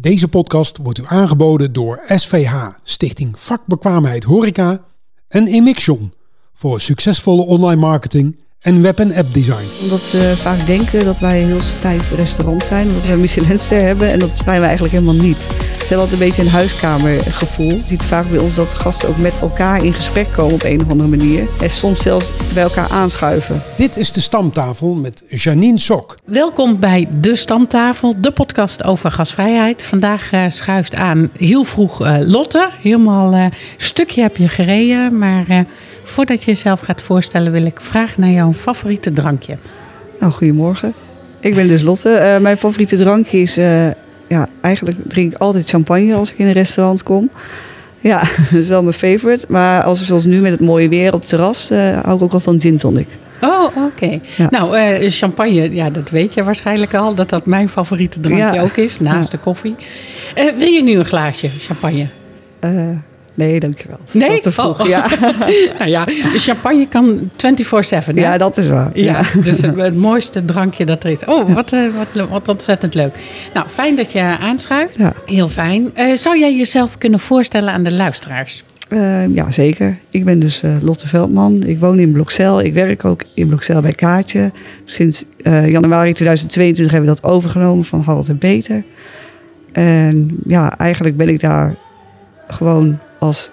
Deze podcast wordt u aangeboden door SVH, Stichting Vakbekwaamheid Horeca en Emixion voor succesvolle online marketing en web- en app design. Omdat ze vaak denken dat wij een heel stijf restaurant zijn, omdat we een Michelinster hebben en dat zijn we eigenlijk helemaal niet. Ze hebben altijd een beetje een huiskamergevoel. Je ziet vaak bij ons dat gasten ook met elkaar in gesprek komen op een of andere manier. En soms zelfs bij elkaar aanschuiven. Dit is de stamtafel met Janine Sok. Welkom bij De Stamtafel, de podcast over gasvrijheid. Vandaag uh, schuift aan heel vroeg uh, Lotte. Helemaal uh, stukje heb je gereden, maar voordat je jezelf gaat voorstellen wil ik vragen naar jouw favoriete drankje. Nou, goedemorgen. Ik ben dus Lotte. mijn favoriete drankje is, ja, eigenlijk drink ik altijd champagne als ik in een restaurant kom. Ja, dat is wel mijn favorite. Maar als, zoals nu met het mooie weer op het terras, hou ik ook al van gin tonic. Oh, oké. Okay. Ja. Nou, uh, champagne, ja, dat weet je waarschijnlijk al, dat dat mijn favoriete drankje ja. ook is, naast ja. de koffie. Uh, wil je nu een glaasje champagne? Nee, dankjewel. Nee? Te vroeg, oh. ja. nou ja, champagne kan 24-7, Ja, dat is waar. Ja, dus het, het, mooiste drankje dat er is. Oh, wat, wat, wat ontzettend leuk. Nou, fijn dat je aanschuift. Heel fijn. zou jij jezelf kunnen voorstellen aan de luisteraars? Uh, ja, zeker. Ik ben dus uh, Lotte Veldman. Ik woon in Blokcel. Ik werk ook in Blokcel bij Kaatje. Sinds uh, januari 2022 hebben we dat overgenomen van Harald en Peter. En ja, eigenlijk ben ik daar gewoon als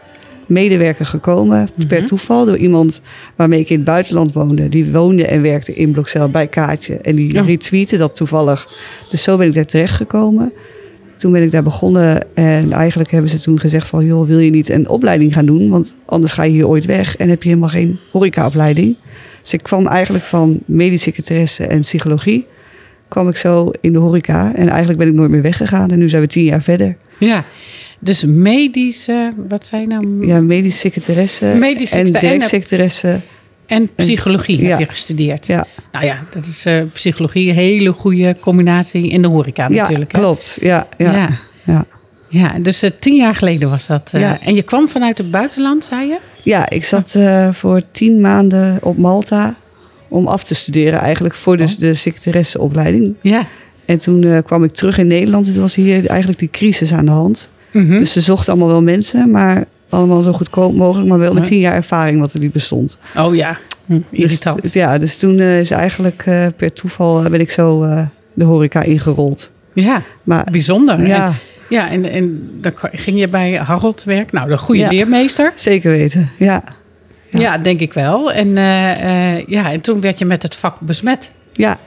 medewerker gekomen. Mm -hmm. Per toeval door iemand waarmee ik in het buitenland woonde. Die woonde en werkte in Blokcel bij Kaatje. En die oh. retweette dat toevallig. Dus zo ben ik daar terecht gekomen. Toen ben ik daar begonnen en eigenlijk hebben ze toen gezegd van... joh, wil je niet een opleiding gaan doen? Want anders ga je hier ooit weg en heb je helemaal geen horecaopleiding. Dus ik kwam eigenlijk van medische secretaresse en psychologie... kwam ik zo in de horeca en eigenlijk ben ik nooit meer weggegaan. En nu zijn we tien jaar verder. Ja, dus medische, wat zei je nou? Ja, medische secretaresse medische en directsecretaresse... En psychologie en, heb je gestudeerd. Ja. Nou ja, dat is uh, psychologie een hele goede combinatie in de horeca natuurlijk. Ja, klopt. Ja, ja, ja. ja. ja dus uh, tien jaar geleden was dat. Uh, ja. En je kwam vanuit het buitenland, zei je? Ja, ik zat voor tien maanden op Malta om af te studeren eigenlijk voor dus de secretaresseopleiding. Ja. En toen kwam ik terug in Nederland. Het was hier eigenlijk die crisis aan de hand. Mm -hmm. Dus ze zochten allemaal wel mensen, maar allemaal zo goedkoop mogelijk, maar wel met tien jaar ervaring wat er niet bestond. Oh ja, hm, irritant. Dus, ja, dus toen uh, is eigenlijk uh, per toeval ben ik zo de horeca ingerold. Ja, maar, bijzonder. Ja. En, ja, en, en dan ging je bij Harold werk. Nou, de goede ja, leermeester. Zeker weten, ja. Ja, ja denk ik wel. En, ja, en toen werd je met het vak besmet. Ja,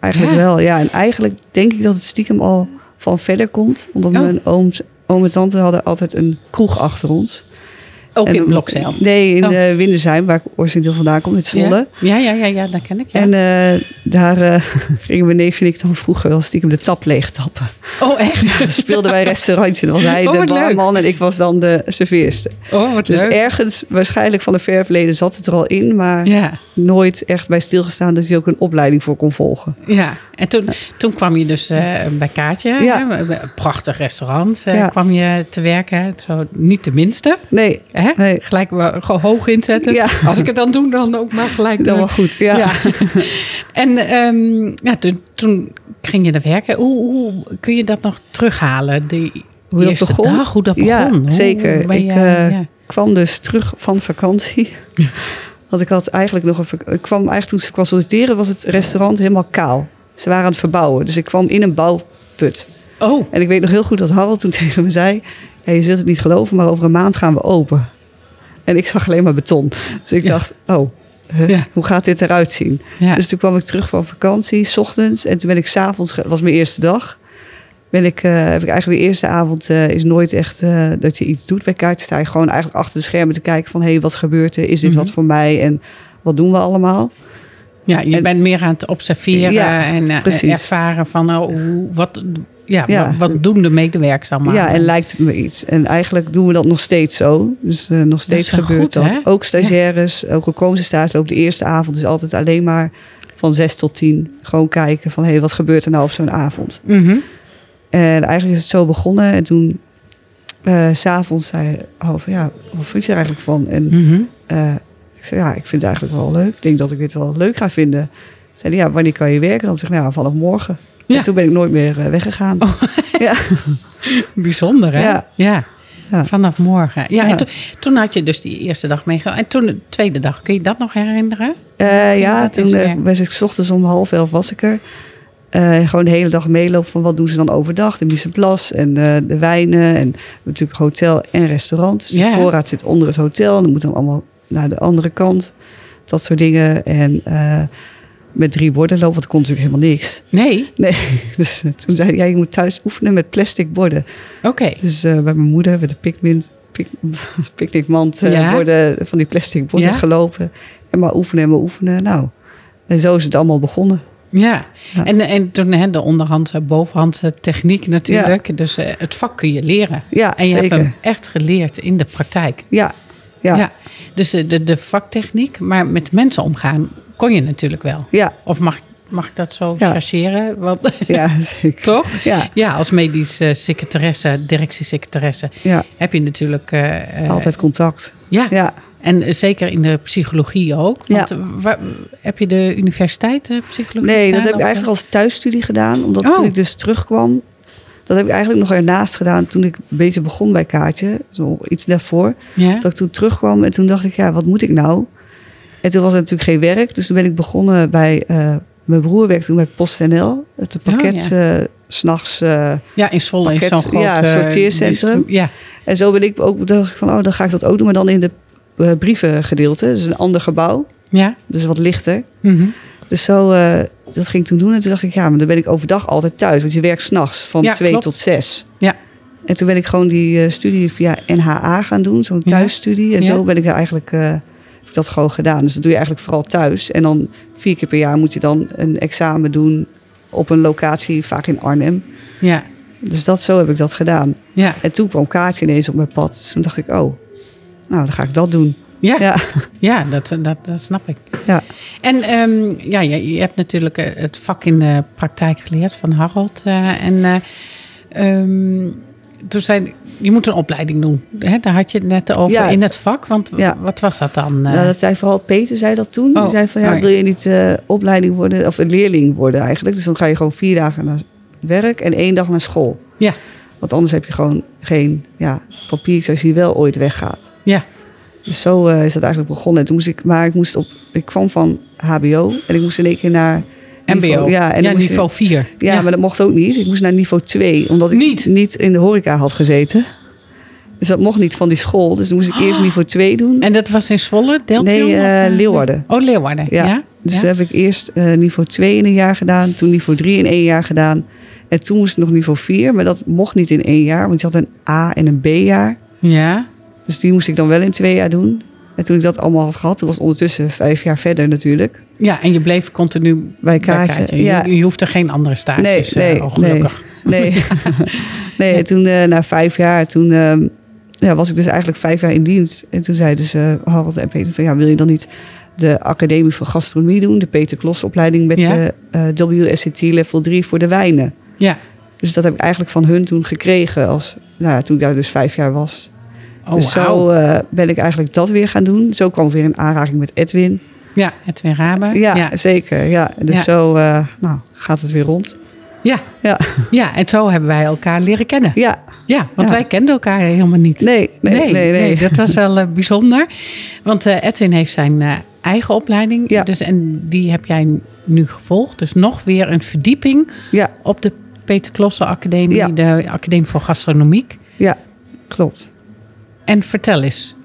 eigenlijk wel. Ja, en eigenlijk denk ik dat het stiekem al van verder komt. Omdat Oh. mijn ooms Oom en tante hadden altijd een kroeg achter ons. Ook En in Blokzeil? Nee, in Oh. uh, Windersheim, waar ik origineel vandaan kom, in Zwolle. Ja, ja, ja, ja, dat ken ik. Ja. En eh, daar eh, gingen mijn neef en ik dan vroeger wel stiekem de tap leeg tappen. oh, echt? Dan speelden wij restaurantje. Dan was hij Oh, de leuk. barman en ik was dan de serveerster. Oh, wat Dus leuk. ergens, waarschijnlijk van een ver verleden, zat het er al in. Maar Ja, nooit echt bij stilgestaan dat je ook een opleiding voor kon volgen. ja. En toen, toen kwam je dus eh, bij Kaatje, Ja. hè, een prachtig restaurant, eh, kwam je te werken. Zo, niet de minste, Nee, hè? Nee. Gelijk wel gewoon hoog inzetten. Ja. Als ik het dan doe, dan ook maar gelijk dat doen. was goed. Ja. Ja. en ehm, ja, toen, toen ging je er werken. Hoe, hoe kun je dat nog terughalen? Die Hoe dat eerste begon? dag, hoe dat begon? Ja, Hoe zeker. Ik, je- eh, ja. kwam dus terug van vakantie. Want ik had eigenlijk nog een. Ik kwam eigenlijk toen ze kwam solliciteren, was het restaurant helemaal kaal. Ze waren aan het verbouwen. Dus ik kwam in een bouwput. Oh, En ik weet nog heel goed dat Harold toen tegen me zei: "Hey, Je zult het niet geloven, maar over een maand gaan we open. En ik zag alleen maar beton. Dus ik Ja. dacht: Oh, huh, Ja. hoe gaat dit eruit zien? ja. Dus toen kwam ik terug van vakantie, s ochtends. En toen ben ik s'avonds, was mijn eerste dag. Ben ik, eh, heb ik eigenlijk de eerste avond eh, is nooit echt eh, dat je iets doet bij kaartjes. Sta je gewoon eigenlijk achter de schermen te kijken van... hé, hey, wat gebeurt er? Is dit Mhm. wat voor mij? En wat doen we allemaal? ja, je en- bent meer aan het observeren Ja, en ervaren van oh, hoe, wat, ja, Ja. Wat, doen de medewerkers allemaal? Ja, en lijkt me iets. En eigenlijk doen we dat nog steeds zo. Dus eh, nog steeds gebeurt goed, dat. hè? Ook stagiaires, ook al ze stage ook de eerste avond... is altijd alleen maar van zes tot tien. Gewoon kijken van, hé, hey, wat gebeurt er nou op zo'n avond? Mhm. En eigenlijk is het zo begonnen. En toen, s s'avonds zei hij van, ja, wat vind je er eigenlijk van? En Mhm. eh, ik zei, ja, ik vind het eigenlijk wel leuk. Ik denk dat ik dit wel leuk ga vinden. Zei hij, ja, wanneer kan je werken? Dan zeg ik, nou, vanaf morgen. Ja. En toen ben ik nooit meer eh, weggegaan. Oh. Ja. Bijzonder, hè? Ja. ja. Vanaf morgen. Ja, Ja. En toen, toen had je dus die eerste dag meegenomen. En toen de tweede dag, kun je dat nog herinneren? Eh, ja, dat toen eh, was ik 's ochtends om half elf was ik er. Gewoon de hele dag meelopen van wat doen ze dan overdag. De mise en place en de wijnen. En natuurlijk hotel en restaurant. Dus de voorraad zit onder het hotel. En dan moet dan allemaal naar de andere kant. Dat soort dingen. En met drie borden lopen, want kon natuurlijk helemaal niks. Nee? Nee, dus eh, toen zei hij, ja, je moet thuis oefenen met plastic borden. Oké. Dus eh, bij mijn moeder met de pickmint, pic, picknickmand eh, Ja. borden, van die plastic borden Ja. gelopen. En maar oefenen en maar oefenen. Nou, en zo is het allemaal begonnen. Ja. Ja. En, en toen hè, de onderhandse, bovenhandse techniek natuurlijk. Dus eh, het vak kun je leren. Ja, En je zeker. hebt hem echt geleerd in de praktijk. Ja, ja, ja. Dus de, de vaktechniek, maar met mensen omgaan kon je natuurlijk wel. ja, Of mag, mag ik dat zo Ja. chargeren? Want, zeker. toch? Ja, Ja, als medisch eh, secretaresse, directiesecretaresse, ja, heb je natuurlijk... eh, eh, altijd contact. Ja, Ja, en zeker in de psychologie ook. Ja. Want, waar- heb je de universiteit eh, psychologie nee, dat heb ik eigenlijk als thuisstudie gedaan. Omdat Oh. toen ik dus terugkwam, dat heb ik eigenlijk nog ernaast gedaan toen ik beetje begon bij Kaatje. Zo iets daarvoor. Ja? Dat ik toen terugkwam en toen dacht ik, ja, wat moet ik nou? En toen was er natuurlijk geen werk. Dus toen ben ik begonnen bij... eh, mijn broer werkte toen bij PostNL. Het pakket, ja. eh, s'nachts. eh ja, in Zwolle is pakket- zo'n groot... ja, sorteercentrum. Ja, en zo ben ik ook... dacht ik van, oh, dan ga ik dat ook doen. Maar dan in de brievengedeelte. Dus een ander gebouw. ja. Dus wat lichter. mhm. Dus zo, dat ging ik toen doen. En toen dacht ik, ja, maar dan ben ik overdag altijd thuis. Want je werkt s'nachts van Ja, twee klopt. tot zes. Ja. En toen ben ik gewoon die studie via NHA gaan doen. Zo'n thuisstudie. En Ja. zo ben ik er eigenlijk... ik dat gewoon gedaan. Dus dat doe je eigenlijk vooral thuis. En dan vier keer per jaar moet je dan een examen doen op een locatie, vaak in Arnhem. ja, Dus dat, zo heb ik dat gedaan. ja. En toen kwam Kaatje ineens op mijn pad. Dus toen dacht ik, oh, nou, dan ga ik dat doen. Ja, ja. Ja, dat, dat, dat snap ik. ja, En ehm, ja, je, je hebt natuurlijk eh, het vak in de praktijk geleerd van Harold. eh, en eh, ehm, toen zei je moet een opleiding doen. Hè? Daar had je het net over Ja. in het vak. Want Ja. wat was dat dan? eh? Nou, dat zei vooral Peter, zei dat toen. Oh, Die zei van, ja, oh wil je niet eh, opleiding worden, of een leerling worden eigenlijk. Dus dan ga je gewoon vier dagen naar werk en één dag naar school. Ja, Want anders heb je gewoon geen ja, papier als je wel ooit weggaat. ja, Dus zo eh, is dat eigenlijk begonnen. En toen moest ik, maar ik moest op, ik kwam van HBO en ik moest in één keer naar MBO. niveau- Ja, en ja niveau 4. ja, maar dat mocht ook niet. Ik moest naar niveau 2, omdat ik Niet? niet in de horeca had gezeten. Dus dat mocht niet van die school. Dus dan moest ik eerst niveau 2 doen. En dat was in Zwolle, Deltium? Nee, eh, eh, Leeuwarden. Oh, Leeuwarden. Ja. Ja. Dus Ja? heb ik eerst eh, niveau 2 in een jaar gedaan. Toen niveau 3 in één jaar gedaan. En toen moest ik nog niveau 4. Maar dat mocht niet in één jaar. Want je had een A- en een B-jaar. ja. Dus die moest ik dan wel in twee jaar doen. En toen ik dat allemaal had gehad, toen was ondertussen vijf jaar verder natuurlijk. Ja, en je bleef continu Bij bij Kaatje. Ja. Je, je hoeft er geen andere stages, Nee, eh, nee, oh, gelukkig. Nee, nee en toen eh, na vijf jaar, toen ehm, ja, was ik dus eigenlijk vijf jaar in dienst. En toen zei dus eh Harold en Peter van ja, wil je dan niet de Academie voor Gastronomie doen? De Peter Klos opleiding met Ja. de WSET level 3 voor de wijnen. Ja. Dus dat heb ik eigenlijk van hun toen gekregen als, nou, toen ik daar dus vijf jaar was. Oh, dus zo ben ik eigenlijk dat weer gaan doen. Zo kwam ik weer in aanraking met Edwin. Ja, Edwin Rabe. Ja, ja. zeker. Ja. Dus Ja. zo eh, nou, gaat het weer rond. Ja. Ja, ja, en zo hebben wij elkaar leren kennen. ja. Ja, want Ja. wij kenden elkaar helemaal niet. Nee, nee, nee, nee. dat was wel eh, bijzonder. Want eh, Edwin heeft zijn eigen opleiding. Ja. Dus, en die heb jij nu gevolgd. Dus nog weer een verdieping Ja, op de Peter Klossen Academie. De Academie voor Gastronomiek. ja, klopt. En vertel eens,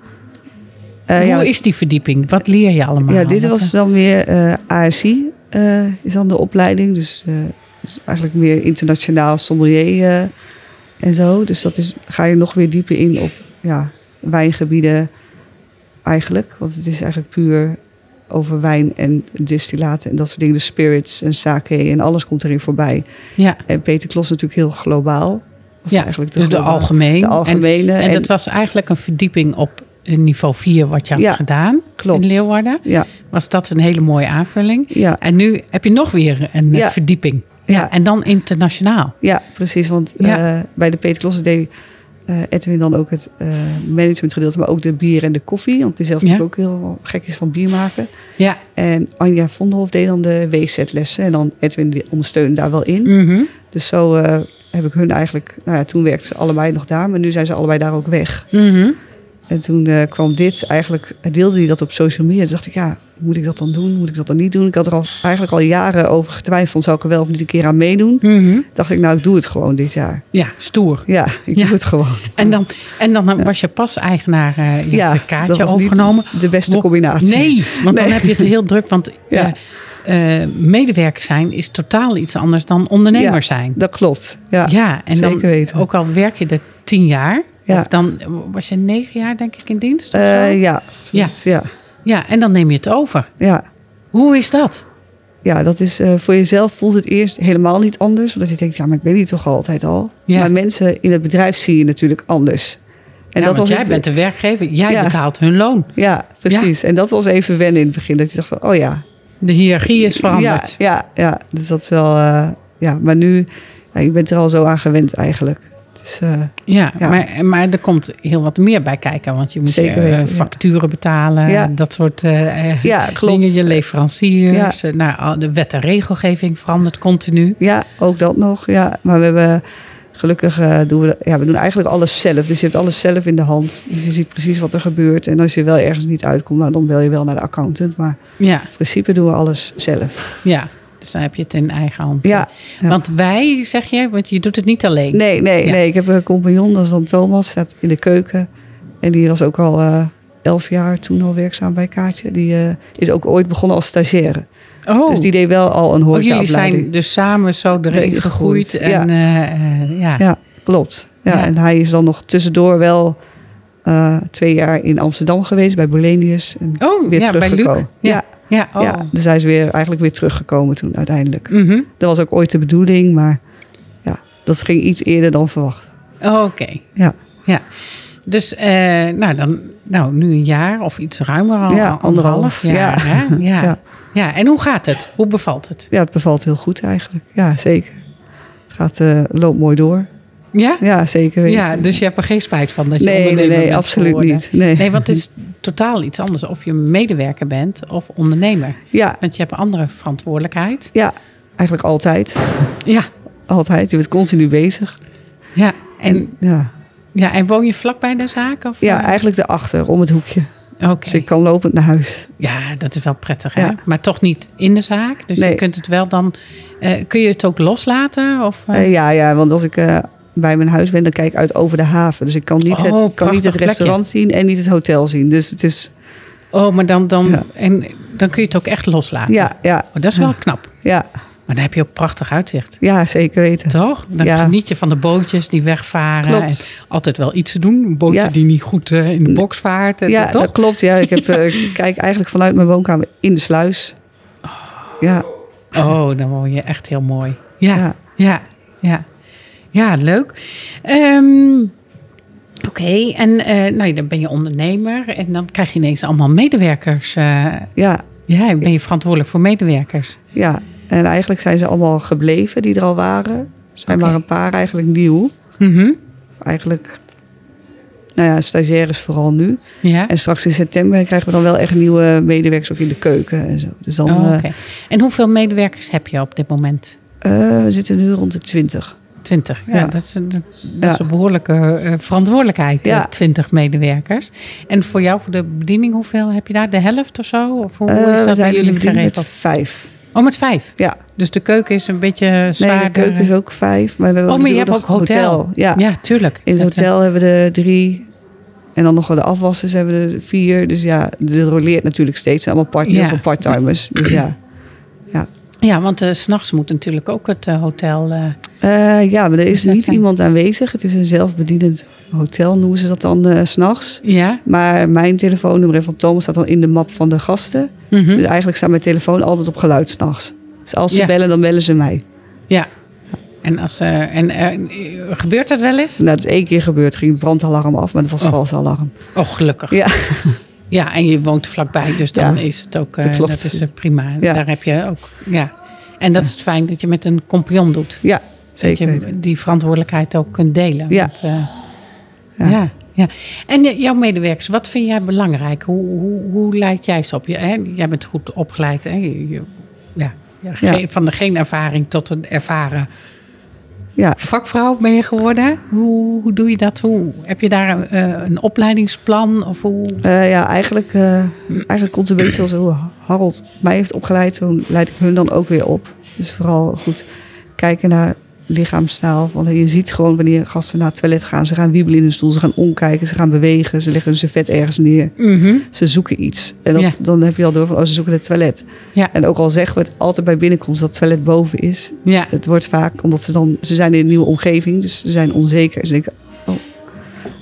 hoe ja, is die verdieping? Wat leer je allemaal? ja, dit was dan weer eh, ASI, eh, is dan de opleiding. Dus eh, eigenlijk meer internationaal sommelier eh, en zo. Dus dat is, ga je nog weer dieper in op ja, wijngebieden eigenlijk. Want het is eigenlijk puur over wijn en distillaten en dat soort dingen. De spirits en sake en alles komt erin voorbij. Ja, En Peter Klos natuurlijk heel globaal. Was ja eigenlijk dus de algemeen. De algemene. En, en dat was eigenlijk een verdieping op eh, niveau 4 wat je had Ja, gedaan klopt. in Leeuwarden. Ja, Was dat een hele mooie aanvulling. ja, En nu heb je nog weer een eh, Ja. verdieping. Ja. Ja. En dan internationaal. ja, precies. Want eh, bij de Peter Klossen deed eh, Edwin dan ook het eh managementgedeelte, maar ook de bier en de koffie. Want die zelf natuurlijk ook heel gek is van bier maken. Ja. En Anja Vonderhof deed dan de WZ-lessen. En dan Edwin die ondersteunde daar wel in. Mhm. Dus zo heb ik hun eigenlijk... Nou ja, toen werkten ze allebei nog daar, maar nu zijn ze allebei daar ook weg. Mhm. En toen eh, kwam dit eigenlijk, deelde hij dat op social media. Toen dacht ik, ja, moet ik dat dan doen? Moet ik dat dan niet doen? Ik had er al, eigenlijk al jaren over getwijfeld. Zou ik er wel of niet een keer aan meedoen? Mhm. Dacht ik, nou, ik doe het gewoon dit jaar. Ja, stoer. Ja, ik Ja. doe het gewoon. En dan, en dan was je pas eigenaar, je Ja, hebt een kaartje dat overgenomen. de beste combinatie. Nee, want dan heb je het heel druk. Want Ja. eh, medewerker zijn is totaal iets anders dan ondernemer zijn. Dat klopt. Ja, Ja, en dan zeker weten. ook al werk je er tien jaar, Ja. of dan was je negen jaar denk ik in dienst of zo? Eh, ja, zoiets, ja. Ja, en dan neem je het over. ja. Hoe is dat? Ja, dat is eh, voor jezelf voelt het eerst helemaal niet anders. Omdat je denkt, ja, maar ik ben hier toch altijd al. Ja. Maar mensen in het bedrijf zie je natuurlijk anders. En ja, want was jij bent de werkgever, jij Ja. betaalt hun loon. Ja, precies. En dat was even wennen in het begin. Dat je dacht van, oh ja. De hiërarchie is veranderd. Ja, ja, ja. Dus dat is wel... eh, ja, maar nu... Ja, je bent er al zo aan gewend eigenlijk. Eh, Ja, Ja. Maar, maar er komt heel wat meer bij kijken. Want je moet Zeker je, eh, ja. facturen betalen. Ja. Dat soort Ja, klopt. dingen. Je leveranciers. Nou, de wet en regelgeving verandert continu. ja, ook dat nog. Ja, maar we hebben... Gelukkig doen we, ja, we doen eigenlijk alles zelf. Dus je hebt alles zelf in de hand. Dus je ziet precies wat er gebeurt. En als je wel ergens niet uitkomt, nou, dan bel je wel naar de accountant. Maar Ja, in principe doen we alles zelf. ja. Dus dan heb je het in eigen hand. Ja, ja. Want wij, zeg je, want je doet het niet alleen. Nee, nee, Ja. nee. Ik heb een compagnon, dat is dan Thomas, staat in de keuken. En die was ook al eh, elf jaar toen al werkzaam bij Kaatje. Die eh, is ook ooit begonnen als stagiaire. Oh, Dus die deed wel al een oh jullie horecaopleiding. zijn dus samen zo erin gegroeid. En, ja. eh, eh, ja. Ja, klopt. Ja, Ja. En hij is dan nog tussendoor wel eh, twee jaar in Amsterdam geweest bij Bolenius. En Oh, weer ja, bij Luc. teruggekomen. Ja, ja. Oh. ja, dus hij is weer, eigenlijk weer teruggekomen toen uiteindelijk. Mhm. Dat was ook ooit de bedoeling, maar ja, dat ging iets eerder dan verwacht. Oh, Oké. Ja. Ja. Dus eh, nou, dan, nou, nu een jaar of iets ruimer al. Ja, anderhalf, jaar. ja. Hè? Ja. ja. Ja. En hoe gaat het? Hoe bevalt het? Ja, het bevalt heel goed eigenlijk. Ja, zeker. Het gaat, eh, loopt mooi door. Ja? Ja, zeker weten. Ja, dus je hebt er geen spijt van dat je nee, nee, ondernemer nee, bent absoluut niet. Nee. Nee, want het is totaal iets anders of je medewerker bent of ondernemer. Ja, Want je hebt een andere verantwoordelijkheid. ja, eigenlijk altijd. Ja, Altijd. Je bent continu bezig. ja. En, En, ja. ja, en woon je vlakbij de zaak? Of, ja, eh? eigenlijk erachter, om het hoekje. Oké. Dus ik kan lopend naar huis. Ja, dat is wel prettig, hè? Ja. Maar toch niet in de zaak. Dus je kunt het wel dan... eh, kun je het ook loslaten? Of, eh? Ja, ja, want als ik bij mijn huis ben, dan kijk ik uit over de haven. Dus ik kan niet, Oh, het, kan prachtig niet het plekje. restaurant zien en niet het hotel zien. Dus het is, Oh, maar dan, dan, Ja. en, dan kun je het ook echt loslaten. ja, ja, Oh, dat is wel knap. ja, Maar dan heb je ook prachtig uitzicht. ja, zeker weten. Toch? Dan Ja. geniet je van de bootjes die wegvaren. Klopt. En altijd wel iets te doen. Een bootje Ja. die niet goed eh, in de box vaart. eh, Ja, toch? dat klopt. Ja, ik, heb, eh, ik kijk eigenlijk vanuit mijn woonkamer in de sluis. Ja, Oh, dan woon je echt heel mooi. Ja, ja, Ja. Ja. Leuk. Ehm, Oké, en eh, nou, dan ben je ondernemer en dan krijg je ineens allemaal medewerkers. eh ja, ja, ben je verantwoordelijk voor medewerkers. ja. En eigenlijk zijn ze allemaal gebleven die er al waren. Er zijn maar een paar eigenlijk nieuw. Mhm. Eigenlijk, nou ja, stagiaires vooral nu. Ja. En straks in september krijgen we dan wel echt nieuwe medewerkers ook in de keuken en zo. Dus dan, Oh, eh, oké. En hoeveel medewerkers heb je op dit moment? eh, we zitten nu rond de 20. 20. Ja, Ja. dat, is, dat, dat Ja. is een behoorlijke eh, verantwoordelijkheid. Ja. eh, 20 medewerkers. En voor jou, voor de bediening, hoeveel heb je daar? De helft of zo? Of hoe Eh, is dat bij jullie nu met geregeld? vijf. Oh, met vijf. Ja, Dus de keuken is een beetje nee, zwaarder. de keuken is ook vijf. Maar we hebben Oh, maar je hebt ook hotel. Ja. Ja, tuurlijk. in het Dat, hotel hebben we er drie. En dan nog wel de afwassers hebben we er vier. Dus ja, het roleert natuurlijk steeds. Het allemaal part, Ja. part-timers. Dus ja. Ja, want eh, s s'nachts moet natuurlijk ook het hotel... Eh, ja, maar er is niet iemand aanwezig. Het is een zelfbedienend hotel, noemen ze dat dan eh, s s'nachts. ja. Maar mijn telefoonnummer en van Thomas staat dan in de map van de gasten. Mhm. Dus eigenlijk staat mijn telefoon altijd op geluid s'nachts. Dus als ze Ja. bellen, dan bellen ze mij. Ja. En, als, eh, en gebeurt dat wel eens? Nou, dat is één keer gebeurd. Ging het brandalarm af, maar dat was Oh. vals alarm. Oh, gelukkig. Ja, Ja, en je woont vlakbij, dus dan Ja, is het ook dat klopt. dat is prima. Ja. Daar heb je ook, ja. En dat is het fijn dat je met een compagnon doet. ja zeker dat je die verantwoordelijkheid ook kunt delen. Ja. Want, eh, ja. Ja. Ja, En eh, jouw medewerkers, wat vind jij belangrijk? Hoe, hoe, hoe leid jij ze op? Hè? Jij bent goed opgeleid. Hè? Je- ja, ja, Van de geen ervaring tot een ervaren Ja. Vakvrouw ben je geworden. Hoe, hoe doe je dat? Hoe, heb je daar een, eh, een opleidingsplan? Of hoe? Ja, eigenlijk, eigenlijk komt het een beetje als hoe Harold mij heeft opgeleid. Zo leid ik hun dan ook weer op. Dus vooral goed kijken naar lichaamstaal. Van, je ziet gewoon wanneer gasten naar het toilet gaan. Ze gaan wiebelen in hun stoel, ze gaan omkijken, ze gaan bewegen. Ze leggen hun servet ergens neer. Mhm. Ze zoeken iets. En dat, Ja. dan heb je al door van, oh, ze zoeken het toilet. Ja. En ook al zeggen we het altijd bij binnenkomst dat het toilet boven is. Ja. Het wordt vaak, omdat ze dan, ze zijn in een nieuwe omgeving. Dus ze zijn onzeker. Ze denken, oh,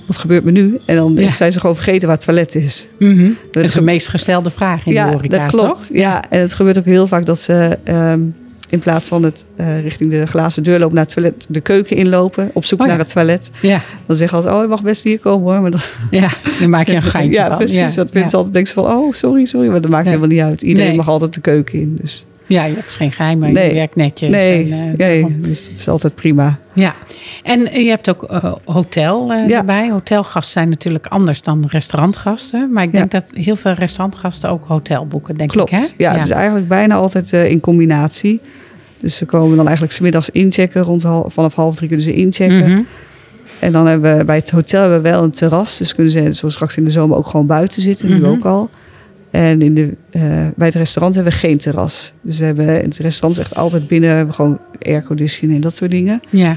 wat gebeurt me nu? En dan Ja. zijn ze gewoon vergeten waar het toilet is. Mhm. Dat is de meest gestelde vraag in ja, de horeca, dat klopt. toch? Ja, en het gebeurt ook heel vaak dat ze ehm, in plaats van het eh, richting de glazen deur lopen naar het toilet, de keuken inlopen op zoek Oh ja. naar het toilet. Ja, Dan zeggen ze altijd, oh, je mag best hier komen hoor. Maar dan, ja. dan maak je een geintje ja, van. precies. Ja, dat mensen altijd denken van, oh, sorry, sorry. Maar dat maakt helemaal niet uit. Iedereen Nee. mag altijd de keuken in. Dus Ja, je hebt geen geheimen. Nee. Je werkt netjes. nee, en, eh, nee dus het is altijd prima. Ja, en eh, je hebt ook eh, hotel Ja. erbij. Hotelgasten zijn natuurlijk anders dan restaurantgasten. Maar ik Ja. denk dat heel veel restaurantgasten ook hotel boeken, denk Klopt. ik. Hè? Ja, het is eigenlijk bijna altijd in combinatie. Dus ze komen dan eigenlijk 's middags inchecken. Rond vanaf half drie kunnen ze inchecken. Mhm. En dan hebben we bij het hotel hebben we wel een terras. Dus kunnen ze zo straks in de zomer ook gewoon buiten zitten. Nu Mhm. ook al. En in de, eh, bij het restaurant hebben we geen terras. Dus we hebben in het restaurant echt altijd binnen gewoon airconditioning en dat soort dingen. Ja,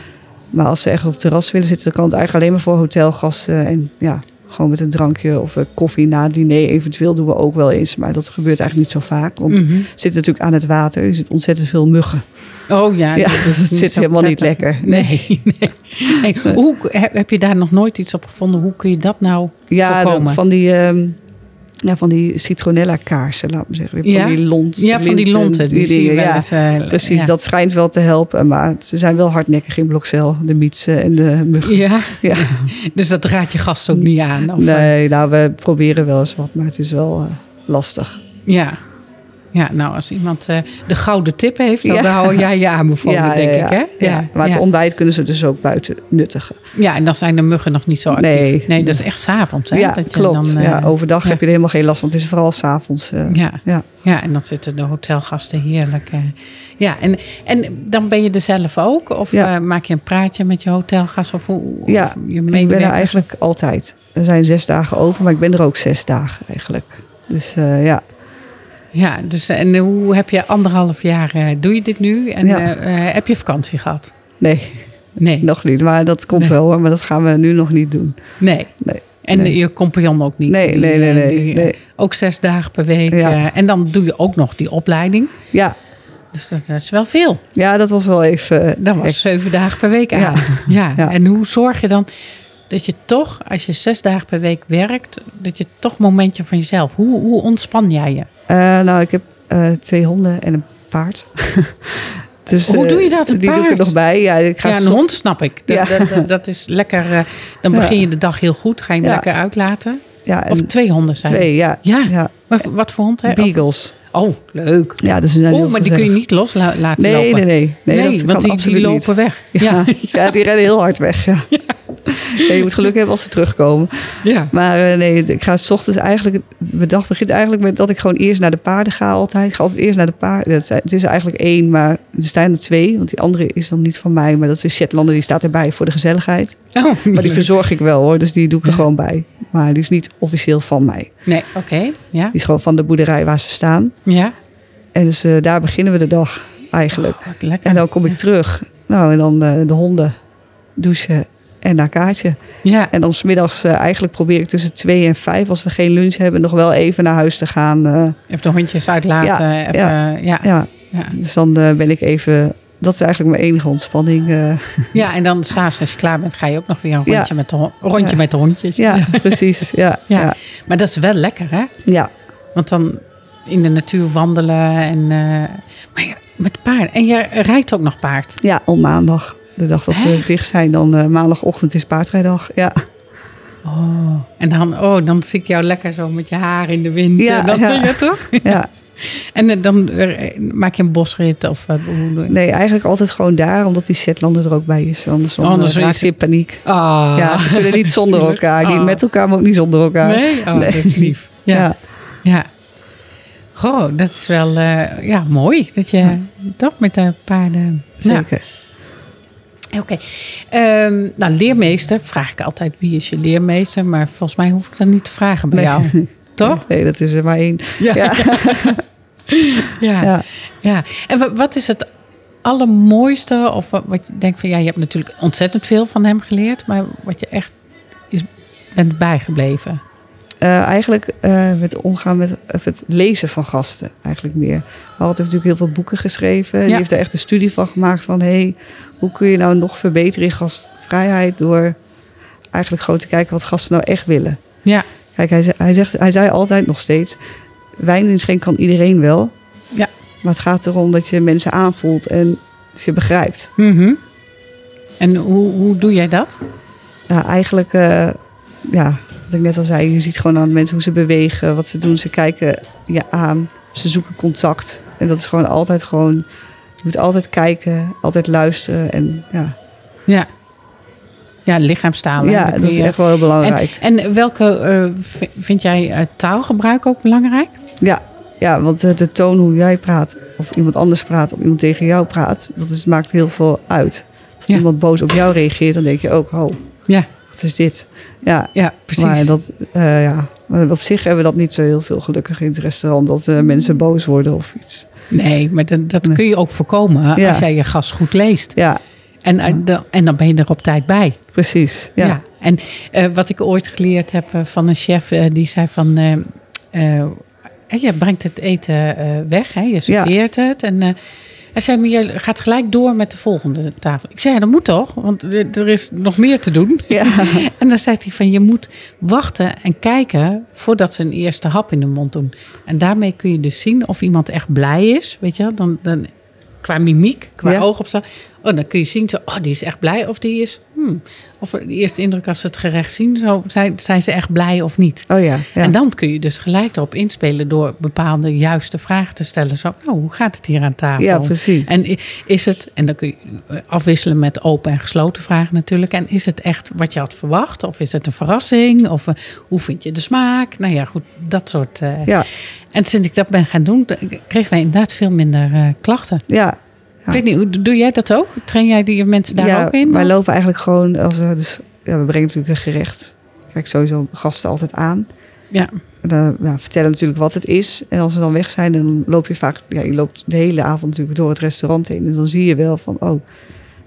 Maar als ze echt op het terras willen zitten, dan kan het eigenlijk alleen maar voor hotelgasten. En ja, gewoon met een drankje of eh, koffie na het diner. Eventueel doen we ook wel eens. Maar dat gebeurt eigenlijk niet zo vaak. Want Mhm. we zitten natuurlijk aan het water. Er zit ontzettend veel muggen. Oh ja, Ja, dat het zit helemaal niet lekker. Nee, nee. nee. Hoe, heb, je daar nog nooit iets op gevonden? Hoe kun je dat nou Ja, voorkomen? van die, ehm, ja, van die citronella kaarsen, laat me zeggen. Van Ja? die lont, ja, van die lonten. Die, dingen. wel Ja, eens, eh, precies. ja. Dat schijnt wel te helpen. Maar ze zijn wel hardnekkig in Blokcel. De mietsen en de muggen. Ja, Ja. dus dat raadt je gast ook niet aan? Of, eh, Nee, nou, we proberen wel eens wat. Maar het is wel eh, lastig. Ja. Ja, nou, als iemand eh, de gouden tip heeft, dan Ja. hou jij je aan bijvoorbeeld, ja, denk ja, ik, hè? Ja. Maar het ontbijt kunnen ze dus ook buiten nuttigen. Ja, en dan zijn de muggen nog niet zo actief. Nee, Nee. dat is echt s'avonds, hè? ja, dat je klopt. Dan, eh, ja, overdag ja. heb je er helemaal geen last van. Het is vooral s'avonds. avonds. ja, ja. ja, en dan zitten de hotelgasten heerlijk. eh. ja, en, en dan ben je er zelf ook? Of eh, maak je een praatje met je hotelgast? Of, hoe- Ja, of je ik ben er eigenlijk altijd. Er zijn zes dagen open, maar ik ben er ook zes dagen eigenlijk. Dus eh, ja, Ja, dus en hoe heb je anderhalf jaar, eh, doe je dit nu? En Ja. eh, eh, heb je vakantie gehad? nee, Nee, nog niet. Maar dat komt Nee. wel hoor, maar dat gaan we nu nog niet doen. nee. Nee. En Nee. je compagnon ook niet? Nee, Die, nee, nee, eh, nee. die, eh, nee. Ook zes dagen per week. Ja. eh, en dan doe je ook nog die opleiding. Ja, Dus dat, dat is wel veel. ja, dat was wel even... eh, Dat was zeven dagen per week aan. Ja. Ja. Ja. En hoe zorg je dan dat je toch, als je zes dagen per week werkt, dat je toch een momentje van jezelf. Hoe, hoe ontspan jij je? Eh, nou, ik heb eh, twee honden en een paard. dus, Hoe eh, doe je dat, een Die doe ik er paard? nog bij. Ja, ik ga ja, een soms- hond snap ik. Dat, Ja. dat, dat, dat is lekker. eh, dan Ja. begin je de dag heel goed. Ga je hem lekker uitlaten. Ja, Of twee honden zijn. twee, ja. Ja. ja. Wat, voor hond? Hè? Beagles. Oh, leuk. Ja, dus Oh, heel maar die kun je niet los la- laten Nee, lopen. nee, nee. Nee, dat want die, lopen niet. weg. Ja, Ja. ja. die rennen heel hard weg. Ja. Ja, je moet geluk hebben als ze terugkomen. ja. Maar eh, nee, ik ga s ochtends eigenlijk... Mijn dag begint eigenlijk met dat ik gewoon eerst naar de paarden ga altijd. Ik ga altijd eerst naar de paarden. Het zijn- is eigenlijk één, maar er staan er twee. Want die andere is dan niet van mij. Maar dat is een Shetlander, die staat erbij voor de gezelligheid. Oh, Maar die verzorg ik wel hoor, dus die doe ik er Ja. gewoon bij. Maar die is niet officieel van mij. Nee, oké. Ja. Die is gewoon van de boerderij waar ze staan. Ja. En dus eh, daar beginnen we de dag eigenlijk. Oh. En dan kom ik Ja. terug. Nou, en dan eh, de honden douchen en naar kaartje. Ja. En dan smiddags uh, eigenlijk probeer ik tussen twee en vijf, als we geen lunch hebben, nog wel even naar huis te gaan. Uh, even de hondjes uitlaten. Ja, even, ja. Ja. Dus dan uh, ben ik even. Dat is eigenlijk mijn enige ontspanning. Ja, en dan s'avonds als je klaar bent, ga je ook nog weer een rondje, met, de, rondje met de hondjes. Ja, precies. Ja, Ja. Maar dat is wel lekker, hè? ja. Want dan in de natuur wandelen en... eh, maar met paard. En je rijdt ook nog paard. ja op maandag. De dag dat we dicht zijn, dan uh, maandagochtend is paardrijdag. Ja. Oh. En dan, oh, dan zie ik jou lekker zo met je haar in de wind. Ja, eh, dat ja. doe je toch? ja. En eh, dan maak je een bosrit of hoe? Nee, eigenlijk altijd gewoon daar, omdat die Shetlander er ook bij is. Anders, dan, Anders raak is je in paniek. Ah, ja, ze kunnen niet zonder elkaar. Niet Oh. met elkaar, maar ook niet zonder elkaar. Nee? Oh, Nee. dat is lief. Ja. Ja. ja. Goh, dat is wel ja, mooi. Dat je toch met de paarden... Nou, Oké. Ehm, nou, leermeester vraag ik altijd wie is je leermeester, maar volgens mij hoef ik dat niet te vragen bij Nee. jou. Toch? Nee, dat is er maar één. Ja. Ja. Ja. ja. Ja. En wa- wat is het allermooiste of wat, wat je denkt van ja, je hebt natuurlijk ontzettend veel van hem geleerd, maar wat je echt is, bent bijgebleven? Eh, eigenlijk eh, met omgaan met of het lezen van gasten, eigenlijk meer. Hij had natuurlijk heel veel boeken geschreven. Die Ja. heeft er echt een studie van gemaakt van... hey, hoe kun je nou nog verbeteren in gastvrijheid... door eigenlijk gewoon te kijken wat gasten nou echt willen. Ja. Kijk, hij, hij, zegt, hij zei altijd nog steeds... wijn inschenken kan iedereen wel. Ja. Maar het gaat erom dat je mensen aanvoelt en ze begrijpt. Mhm. En hoe, hoe doe jij dat? Ja, eigenlijk, eh, ja, wat ik net al zei, je ziet gewoon aan mensen hoe ze bewegen, wat ze doen. Ze kijken je aan, ze zoeken contact. En dat is gewoon altijd gewoon, je moet altijd kijken, altijd luisteren. En ja, Ja. Ja, lichaamstaal. ja dat is je- echt wel heel belangrijk. En, en welke eh, vind jij eh, taalgebruik ook belangrijk? Ja, ja, want eh, de toon hoe jij praat, of iemand anders praat, of iemand tegen jou praat, dat is, maakt heel veel uit. Als Ja. iemand boos op jou reageert, dan denk je ook, oh, Ja, wat is dit? Ja, ja precies. Maar dat, eh, ja, op zich hebben we dat niet zo heel veel gelukkig in het restaurant. Dat eh, mensen boos worden of iets. Nee, maar dat, dat Nee. kun je ook voorkomen Ja. als jij je gast goed leest. Ja, En, eh, dan- en dan ben je er op tijd bij. precies. Ja, Ja. En wat ik ooit geleerd heb van een chef, die zei van... je brengt het eten weg, hè? je serveert het. En hij zei, maar je gaat gelijk door met de volgende tafel. Ik zei, ja, dat moet toch? Want er is nog meer te doen. ja. En dan zei hij van, je moet wachten en kijken voordat ze een eerste hap in de mond doen. En daarmee kun je dus zien of iemand echt blij is, weet je. Dan, dan, qua mimiek, qua Ja. oogopslag. Oh, dan kun je zien, zo, oh, die is echt blij of die is... Hmm. Of de eerste indruk als ze het gerecht zien, zo, zijn, zijn ze echt blij of niet. Oh ja, ja. En dan kun je dus gelijk erop inspelen door bepaalde juiste vragen te stellen. Zo, nou, hoe gaat het hier aan tafel? ja, precies. En is het, en dan kun je eh, afwisselen met open en gesloten vragen natuurlijk. En is het echt wat je had verwacht? Of is het een verrassing? Of eh, hoe vind je de smaak? Nou ja, goed, dat soort. eh. ja, En sinds ik dat ben gaan doen, kregen wij inderdaad veel minder klachten. ja. Ik weet niet, hoe- doe jij dat ook? Train jij die mensen daar ja, ook in? Wij lopen eigenlijk gewoon, als we, dus, ja, we brengen natuurlijk een gerecht. Kijk sowieso gasten altijd aan. Ja, En dan ja, vertellen natuurlijk wat het is. En als ze dan weg zijn, dan loop je vaak, ja, je loopt de hele avond natuurlijk door het restaurant heen. En dan zie je wel van, oh,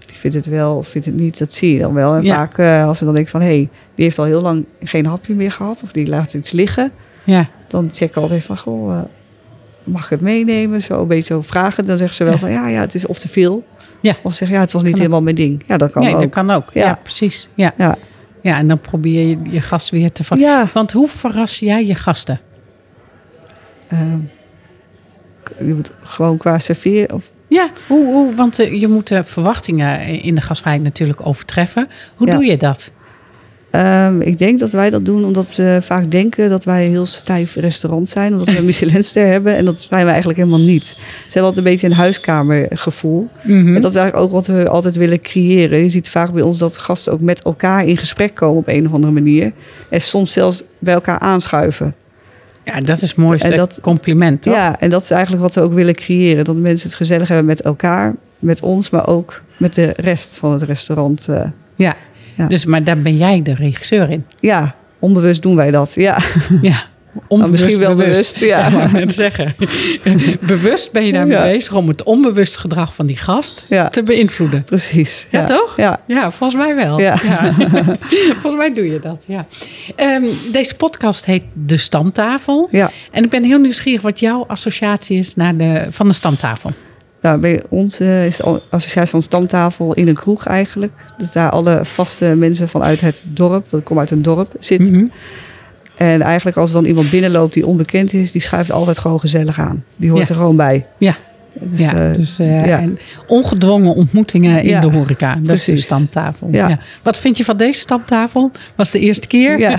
die vindt het wel of vindt het niet. Dat zie je dan wel. En Ja. vaak eh, als ze dan denken van, hé, hey, die heeft al heel lang geen hapje meer gehad. Of die laat iets liggen. ja, dan check ik altijd van, goh, eh, mag ik het meenemen? Zo een beetje zo vragen. Dan zeggen ze wel Ja. van, ja, ja, het is of te veel. Ja. Of zeggen, ja, het was niet ook. helemaal mijn ding. Ja, dat kan nee, ook. dat kan ook. Ja, Ja. precies. Ja. Ja. ja, en dan probeer je je gast weer te ver... Ja, Want hoe verras jij je gasten? eh, je moet gewoon qua serveren. Of, Ja, hoe, hoe, want eh, je moet de verwachtingen in de gastvrijheid natuurlijk overtreffen. Hoe doe je dat? Ehm, ik denk dat wij dat doen omdat ze vaak denken dat wij een heel stijf restaurant zijn. Omdat we een Michelinster hebben. En dat zijn we eigenlijk helemaal niet. Ze hebben altijd een beetje een huiskamergevoel. Mhm. En dat is eigenlijk ook wat we altijd willen creëren. Je ziet vaak bij ons dat gasten ook met elkaar in gesprek komen op een of andere manier. En soms zelfs bij elkaar aanschuiven. Ja, dat is het mooiste En dat- compliment, toch? Ja, en dat is eigenlijk wat we ook willen creëren. Dat mensen het gezellig hebben met elkaar, met ons, maar ook met de rest van het restaurant. eh. Ja. Ja. Dus, maar daar ben jij de regisseur in. ja, onbewust doen wij dat. Ja, Ja. Onbewust, misschien wel bewust. Ja. ik wou net zeggen. bewust ben je daarmee Ja. bezig om het onbewust gedrag van die gast ja, te beïnvloeden. precies. Ja, toch? Ja, Ja, volgens mij wel. Ja. volgens mij doe je dat, ja. Ehm, deze podcast heet De Stamtafel. ja. En ik ben heel nieuwsgierig wat jouw associatie is naar de, van de stamtafel. Nou, bij ons eh, is de associatie van stamtafel in een kroeg eigenlijk. Dus daar alle vaste mensen vanuit het dorp, dat komt uit een dorp, zitten. Mhm. En eigenlijk als er dan iemand binnenloopt die onbekend is, die schuift altijd gewoon gezellig aan. Die hoort Ja. er gewoon bij. Ja. Dus, ja, eh, dus eh, ja. en ongedwongen ontmoetingen in Ja, de horeca. Dat is de precies. stamtafel. Ja. Wat vind je van deze stamtafel? Was de eerste keer? ja.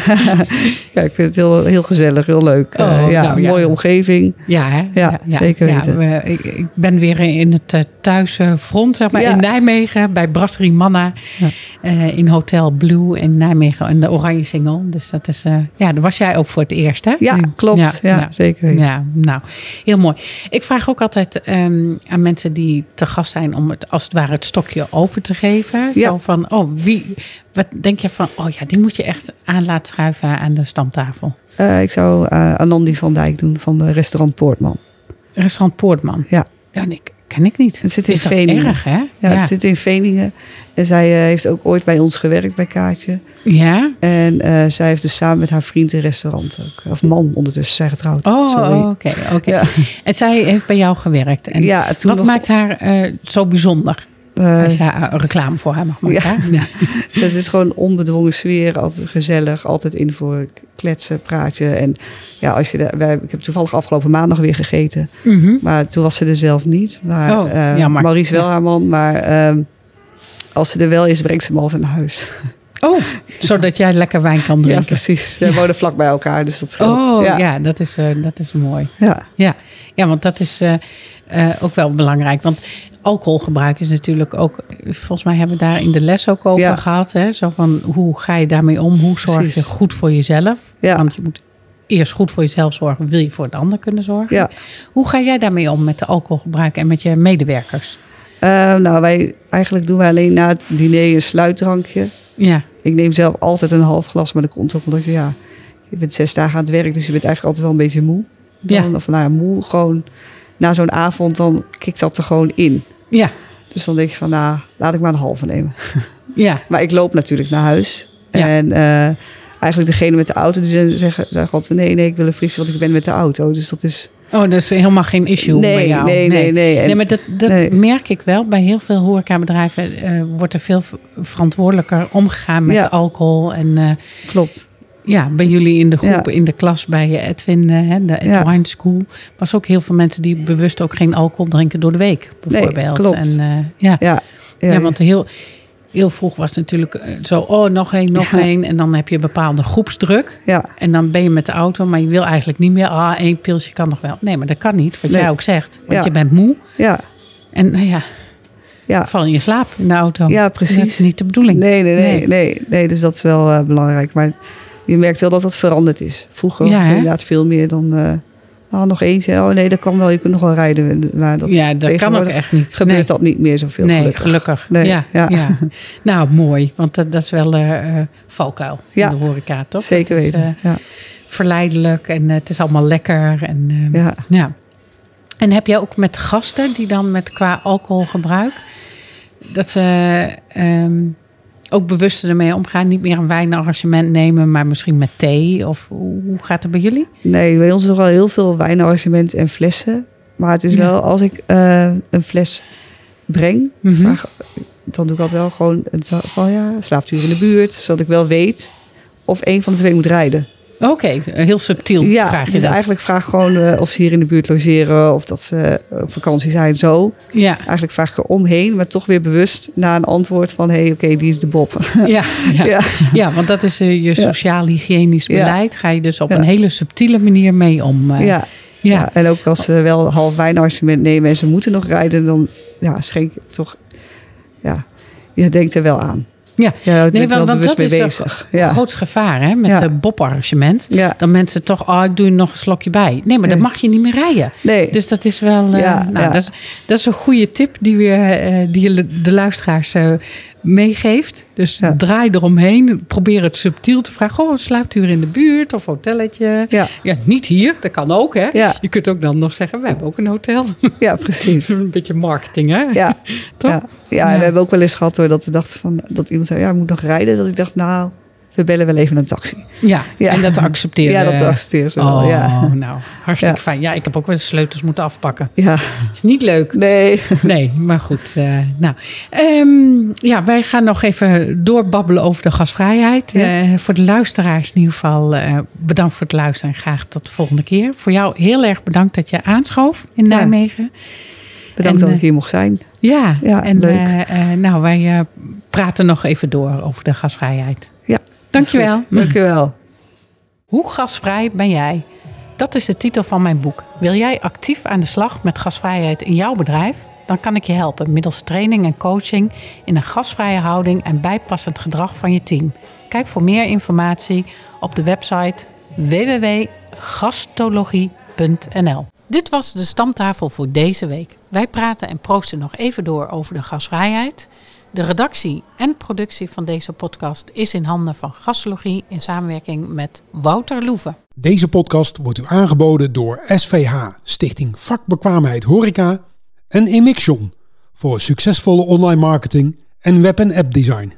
Ik vind het heel, heel gezellig, heel leuk. Oh, Eh, ja, nou, ja. mooie omgeving. Ja, hè? Ja, zeker weten. we- ik, ik ben weer in het thuisfront, zeg maar, in Nijmegen, bij Brasserie Manna. In Hotel Blue in Nijmegen, in de Oranje Singel. Dus dat is, ja, daar was jij ook voor het eerst, hè? Ja, klopt. Ja, zeker weten. Ja, nou, heel mooi. Ik vraag ook altijd ehm, aan mensen die te gast zijn om het als het ware het stokje over te geven. Ja. Zo van, oh, wie, wat denk je van, oh ja, die moet je echt aan laten schuiven aan de stamtafel. Eh, ik zou eh Anandi van Dijk doen van de restaurant Poortman. Restaurant Poortman. Ja. Ja, nee, ken ik niet. Het zit in is dat Veningen. erg, hè? Ja, het zit in Veningen. En zij eh, heeft ook ooit bij ons gewerkt bij Kaatje. Ja? En eh, zij heeft dus samen met haar vriend een restaurant ook. Of man ondertussen, zij getrouwd. Oh, Sorry. oké, oké. Ja. En zij heeft bij jou gewerkt. En Ja, toen wat nog- maakt haar eh, zo bijzonder? Eh, Als je haar- reclame voor haar mag maken. Ja. Ja. Het is gewoon onbedwongen sfeer, altijd gezellig, altijd in voor kletsen, praatje. En ja, als je de, wij, ik heb toevallig afgelopen maandag weer gegeten, Mhm. maar toen was ze er zelf niet. Maar Oh, eh, jammer. Maurice wel Ja. haar man, maar ehm, als ze er wel is, brengt ze me altijd naar huis. Oh, zodat jij lekker wijn kan Ja, drinken. precies. Ze wonen vlak bij elkaar, dus dat scheelt. Oh, ja, ja. dat, is, eh, dat is mooi. Ja. Ja, ja want dat is eh, eh, ook wel belangrijk. Want alcoholgebruik is natuurlijk ook... Volgens mij hebben we daar in de les ook over Ja. gehad. Hè? Zo van, hoe ga je daarmee om? Hoe zorg je goed voor jezelf? Ja. Want je moet eerst goed voor jezelf zorgen. Wil je voor het ander kunnen zorgen? Ja. Hoe ga jij daarmee om met de alcoholgebruik en met je medewerkers? Eh, nou, wij, eigenlijk doen wij alleen na het diner een sluitdrankje. Ja, Ik neem zelf altijd een half glas, maar dat komt ook omdat je, ja, je bent zes dagen aan het werk, dus je bent eigenlijk altijd wel een beetje moe. Dan, Ja. Of nou ja, moe, gewoon na zo'n avond, dan kikt dat er gewoon in. Ja, Dus dan denk je van, nou, laat ik maar een halve nemen. ja. Maar ik loop natuurlijk naar huis. Ja. En eh, eigenlijk degene met de auto, die zeggen, zeggen, altijd, nee, nee, ik wil een frisje, want ik ben met de auto. Dus dat is, Oh, dat is helemaal geen issue nee, bij jou. nee, nee, nee. En- Nee, maar dat, dat nee. merk ik wel. Bij heel veel horecabedrijven eh wordt er veel verantwoordelijker omgegaan met Ja. alcohol. En eh, klopt. Ja, bij jullie in de groep, Ja. in de klas bij Edwin, eh, hè, de Ed Ja. Wine School, was ook heel veel mensen die bewust ook geen alcohol drinken door de week, bijvoorbeeld. klopt. En, eh, ja. Ja, Ja, want heel, heel vroeg was het natuurlijk eh, zo, oh, nog één, nog één. En dan heb je een bepaalde groepsdruk. ja, En dan ben je met de auto, maar je wil eigenlijk niet meer. Ah, één pilsje kan nog wel. Nee, maar dat kan niet, wat Nee. jij ook zegt. Want je bent moe. ja, En nou ja, ja. val in je slaap in de auto. Ja, precies. Dat is niet de bedoeling. Nee, nee, nee, Nee. nee, nee. dus dat is wel eh, belangrijk. Maar je merkt wel dat dat veranderd is. Vroeger was het inderdaad veel meer dan... ah, nog eentje. Oh nee, dat kan wel. Je kunt nog wel rijden. Maar dat, ja, dat kan ook echt niet. Gebeurt nee. dat niet meer zoveel. Nee, gelukkig. gelukkig. Nee, ja, ja. ja. Nou, mooi. Want dat, dat is wel eh, valkuil Ja, in de horeca, toch? Zeker is, weten. ja. verleidelijk en het is allemaal lekker. En, Ja. ja. En heb jij ook met gasten die dan met qua alcoholgebruik... dat ze ehm, ook bewuster ermee omgaan? Niet meer een wijnarrangement nemen, maar misschien met thee? Of hoe gaat het bij jullie? Nee, bij ons is nog wel heel veel wijnarrangement en flessen. Maar het is wel, als ik eh, een fles breng, Mhm. vraag, dan doe ik altijd wel gewoon een, van ja, slaapt u in de buurt, zodat ik wel weet of een van de twee moet rijden. Oké, heel subtiel Ja, vraag je dus eigenlijk vraag gewoon eh, of ze hier in de buurt logeren of dat ze op vakantie zijn, zo. Ja, Eigenlijk vraag ik er omheen, maar toch weer bewust na een antwoord van hé, oké, die is de Bob. ja, ja. ja. Ja, want dat is eh, je sociaal-hygiënisch beleid. Ga je dus op een hele subtiele manier mee om. eh, Ja. ja. En ook als ze wel half wijnarrangement nemen en ze moeten nog rijden, dan ja, schenk ik toch. Ja, je denkt er wel aan. Ja. Nee, want, dat is toch bezig. Ja. grootste gevaar hè, met Ja. het Bob-arrangement. Ja, Dan mensen toch, oh, ik doe er nog een slokje bij. Nee, maar dan Nee. mag je niet meer rijden. nee. Dus dat is wel. Ja, nou. Dat, is, dat is een goede tip die, we, eh, die de luisteraars eh, meegeeft. Dus Ja. draai eromheen. Probeer het subtiel te vragen. Oh, slaapt u hier in de buurt of hotelletje? ja, Ja, niet hier. Dat kan ook, hè? Ja. Je kunt ook dan nog zeggen, we hebben ook een hotel. ja, precies. een beetje marketing, hè? Ja, Toch? ja. ja, en we hebben ook wel eens gehad hoor, dat we dachten van dat iemand zei, ja, ik moet nog rijden. Dat ik dacht, nou, we bellen wel even een taxi. Ja, Ja. en dat accepteer je. Ja, dat accepteren ze wel. Oh, Ja. nou, hartstikke Ja. fijn. Ja, ik heb ook wel eens sleutels moeten afpakken. ja, is niet leuk. nee. Nee, maar goed. eh, nou, Ehm, ja, wij gaan nog even doorbabbelen over de gasvrijheid. Eh, voor de luisteraars in ieder geval eh, bedankt voor het luisteren en graag tot de volgende keer. Voor jou heel erg bedankt dat je aanschoof in. Nijmegen. Bedankt En, dat ik hier mocht zijn. Ja, Ja, en leuk. nou, wij praten nog even door over de gasvrijheid. Dankjewel. Dank je wel. Hoe gasvrij ben jij? Dat is de titel van mijn boek. Wil jij actief aan de slag met gasvrijheid in jouw bedrijf? Dan kan ik je helpen middels training en coaching in een gasvrije houding en bijpassend gedrag van je team. Kijk voor meer informatie op de website www.gastologie.nl. Dit was de stamtafel voor deze week. Wij praten en proosten nog even door over de gasvrijheid. De redactie en productie van deze podcast is in handen van Gastologie in samenwerking met Wouter Loeven. Deze podcast wordt u aangeboden door SVH, Stichting Vakbekwaamheid Horeca en Emixion voor succesvolle online marketing en web- en app design.